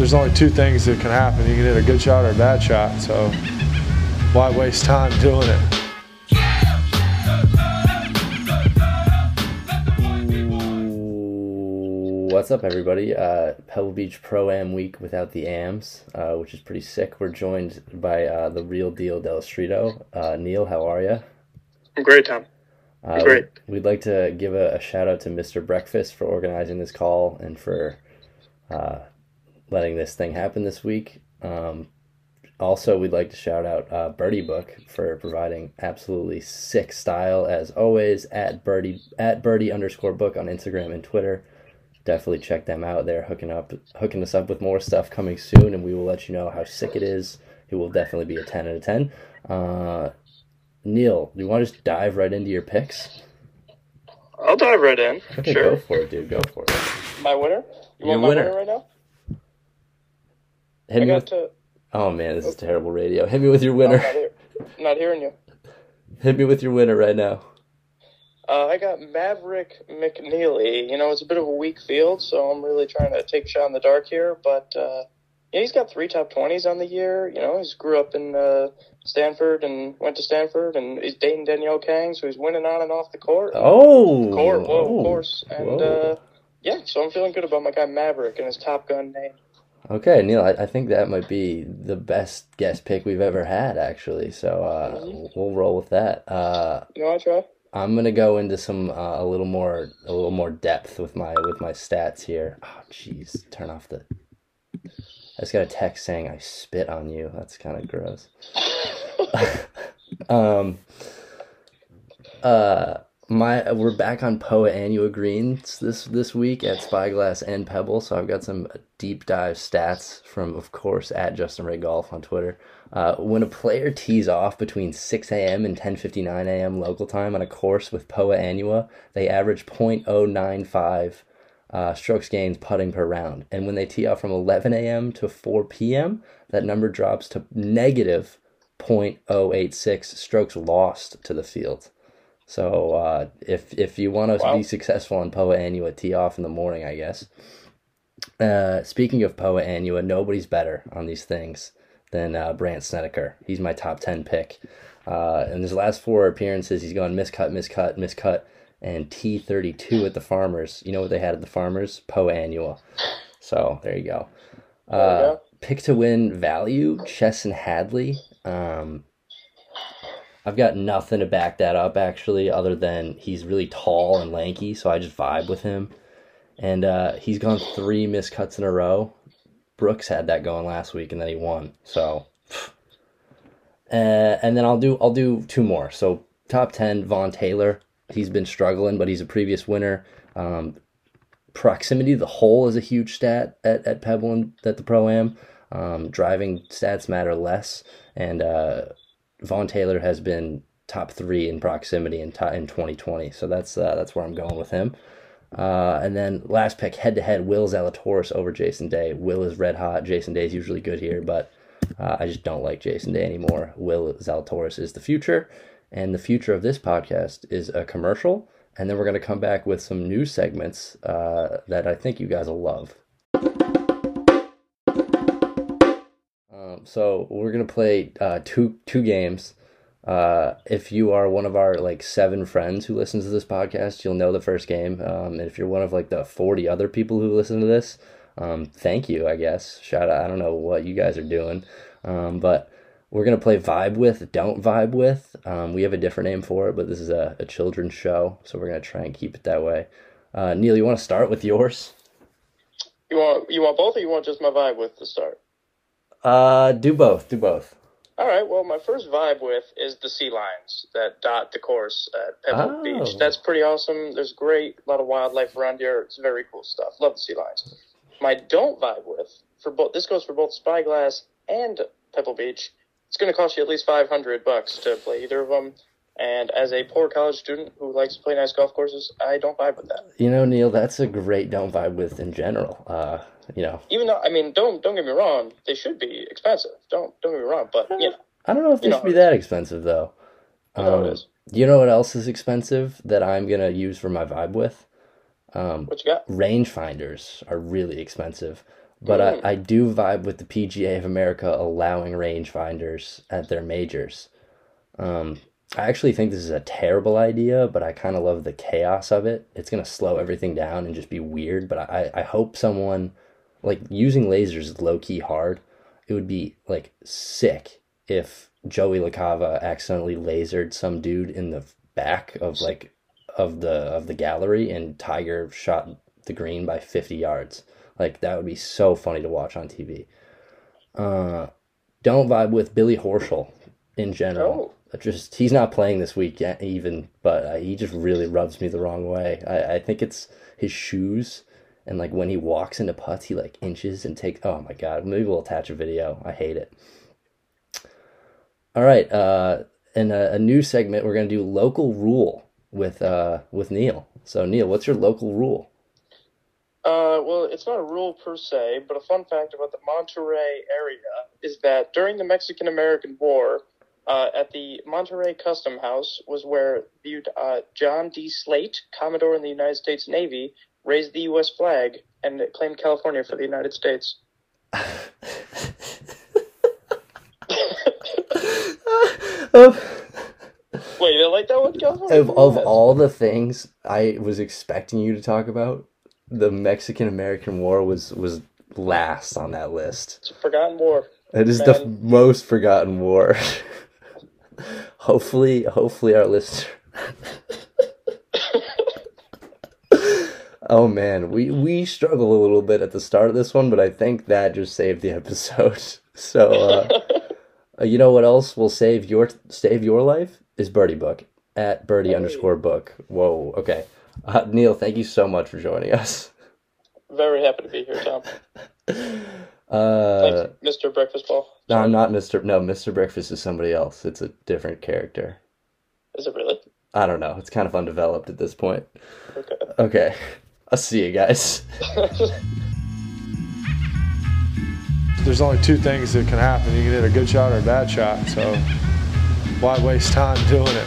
there's only two things that can happen. You can hit a good shot or a bad shot. So why waste time doing it? What's up, everybody? Uh, Pebble Beach Pro Am Week without the AMs, uh, which is pretty sick. We're joined by uh, the real deal Dellostritto. Uh, Neal, how are you? I'm great, Tom. Uh, Great. We'd like to give a, a shout out to Mr. Breakfast for organizing this call and for uh, letting this thing happen this week. Um, also, we'd like to shout out uh, Birdie Book for providing absolutely sick style as always at Birdie at Birdie underscore Book on Instagram and Twitter. Definitely check them out. They're hooking up hooking us up with more stuff coming soon, and we will let you know how sick it is. It will definitely be a ten out of ten. Uh, Neal, do you want to just dive right into your picks? I'll dive right in. Okay, sure. go for it, dude. Go for it. My winner? You Your want my winner. winner right now? Hit I me got with, to. oh man, this is terrible radio. Hit me with your I'm winner. not, hear, I'm not hearing you. Hit me with your winner right now. Uh, I got Maverick McNealy. You know, it's a bit of a weak field, so I'm really trying to take a shot in the dark here. But uh, yeah, he's got three top 20s on the year. You know, he's grew up in uh, Stanford and went to Stanford, and he's dating Danielle Kang, so he's winning on and off the court. Oh, court, whoa, oh. of course. And uh, yeah, so I'm feeling good about my guy Maverick and his Top Gun name. Okay, Neal, I, I think that might be the best guest pick we've ever had, actually. So uh, we'll roll with that. Uh, You know, I try. I'm gonna go into some uh, a little more a little more depth with my with my stats here. Oh, jeez, turn off the. I just got a text saying I spit on you. That's kind of gross. um. Uh, my we're back on Poa Annua greens this this week at Spyglass and Pebble. So I've got some deep dive stats from, of course, at Justin Ray Golf on Twitter. Uh, when a player tees off between 6 a.m. and 10:59 a.m. local time on a course with Poa Annua, they average 0.095 uh, strokes gains putting per round. And when they tee off from 11 a.m. to 4 p.m., that number drops to negative 0.086 strokes lost to the field. So uh, if if you want to Wow. be successful in Poa Annua, tee off in the morning, I guess. Uh, speaking of Poa Annua, nobody's better on these things than uh, Brandt Snedeker. He's my top ten pick. Uh, in his last four appearances, he's gone miscut, miscut, miscut, and T thirty two at the Farmers. You know what they had at the Farmers? Poa Annua. So there you go. There you Uh, go. pick to win value, Chesson Hadley. Um, I've got nothing to back that up actually, other than he's really tall and lanky, so I just vibe with him. And uh, he's gone three miscuts in a row. Brooks had that going last week, and then he won. So, uh, and then I'll do I'll do two more. So top ten, Vaughn Taylor. He's been struggling, but he's a previous winner. Um, proximity to the hole is a huge stat at, at Pebble and at the Pro Am. Um, driving stats matter less, and uh, Vaughn Taylor has been top three in proximity in, in 2020. So that's uh, that's where I'm going with him. Uh, and then last pick head to head, Will Zalatoris over Jason Day. Will is red hot. Jason Day is usually good here, but uh, I just don't like Jason Day anymore. Will Zalatoris is the future, and the future of this podcast is a commercial. And then we're going to come back with some new segments uh, that I think you guys will love. Um, so we're gonna play uh, two two games. Uh, if you are one of our like seven friends who listens to this podcast, you'll know the first game. Um, and if you're one of like the forty other people who listen to this, um, thank you. I guess shout out. I don't know what you guys are doing, um, but we're gonna play vibe with, don't vibe with. Um, we have a different name for it, but this is a, a children's show, so we're gonna try and keep it that way. Uh, Neal, you want to start with yours? You want you want both, or you want just my vibe with to start? Uh, do both. Do both. All right. Well, my first vibe with is the sea lions that dot the course at Pebble Oh. Beach. That's pretty awesome. There's great, a lot of wildlife around here. It's very cool stuff. Love the sea lions. My don't vibe with for both. This goes for both Spyglass and Pebble Beach. It's going to cost you at least five hundred bucks to play either of them. And as a poor college student who likes to play nice golf courses, I don't vibe with that. You know, Neal, that's a great don't vibe with in general. Uh, you know, Even though, I mean, don't don't get me wrong, they should be expensive. Don't don't get me wrong, but you know, I don't know if they You know should be that expensive though. know Um, it is. you know what else is expensive that I'm gonna use for my vibe with? Um, What you got? rangefinders are really expensive. but Mm. I, I do vibe with the PGA of America allowing rangefinders at their majors. Um, I actually think this is a terrible idea, but I kind of love the chaos of it. It's going to slow everything down and just be weird, but I, I hope someone, like, using lasers is low key hard. It would be, like, sick if Joey LaCava accidentally lasered some dude in the back of, like, of the of the gallery and Tiger shot the green by 50 yards. Like that would be so funny to watch on TV. Uh, don't vibe with Billy Horschel in general. Just he's not playing this week even, but uh, he just really rubs me the wrong way. I, I think it's his shoes and like when he walks into putts, he like inches and takes. Oh my god! Maybe we'll attach a video. I hate it. All right, uh, in a, a new segment, we're gonna do local rule with uh with Neal. So Neal, what's your local rule? Uh, well, it's not a rule per se, but a fun fact about the Monterey area is that during the Mexican American War, at the Monterey Custom House was where uh, John D. Sloat, Commodore in the United States Navy, raised the U.S. flag and claimed California for the United States. Wait, you like that one, California? of of all the things I was expecting you to talk about, the Mexican American War was was last on that list. It's a forgotten war. It is the most forgotten war. hopefully, hopefully our listener. oh man, we we struggle a little bit at the start of this one, but I think that just saved the episode. So, uh, you know what else will save your save your life is Birdie Book at Birdie underscore Book. Whoa, okay. Uh, Neal, thank you so much for joining us. Very happy to be here, Tom. Uh, Thanks, Mr. Breakfast Ball. no, I'm not Mr. No, Mr. Breakfast is somebody else. It's a different character. Is it really? I don't know. It's kind of undeveloped at this point. Okay. Okay. I'll see you guys. There's only two things that can happen. You can hit a good shot or a bad shot. So why waste time doing it?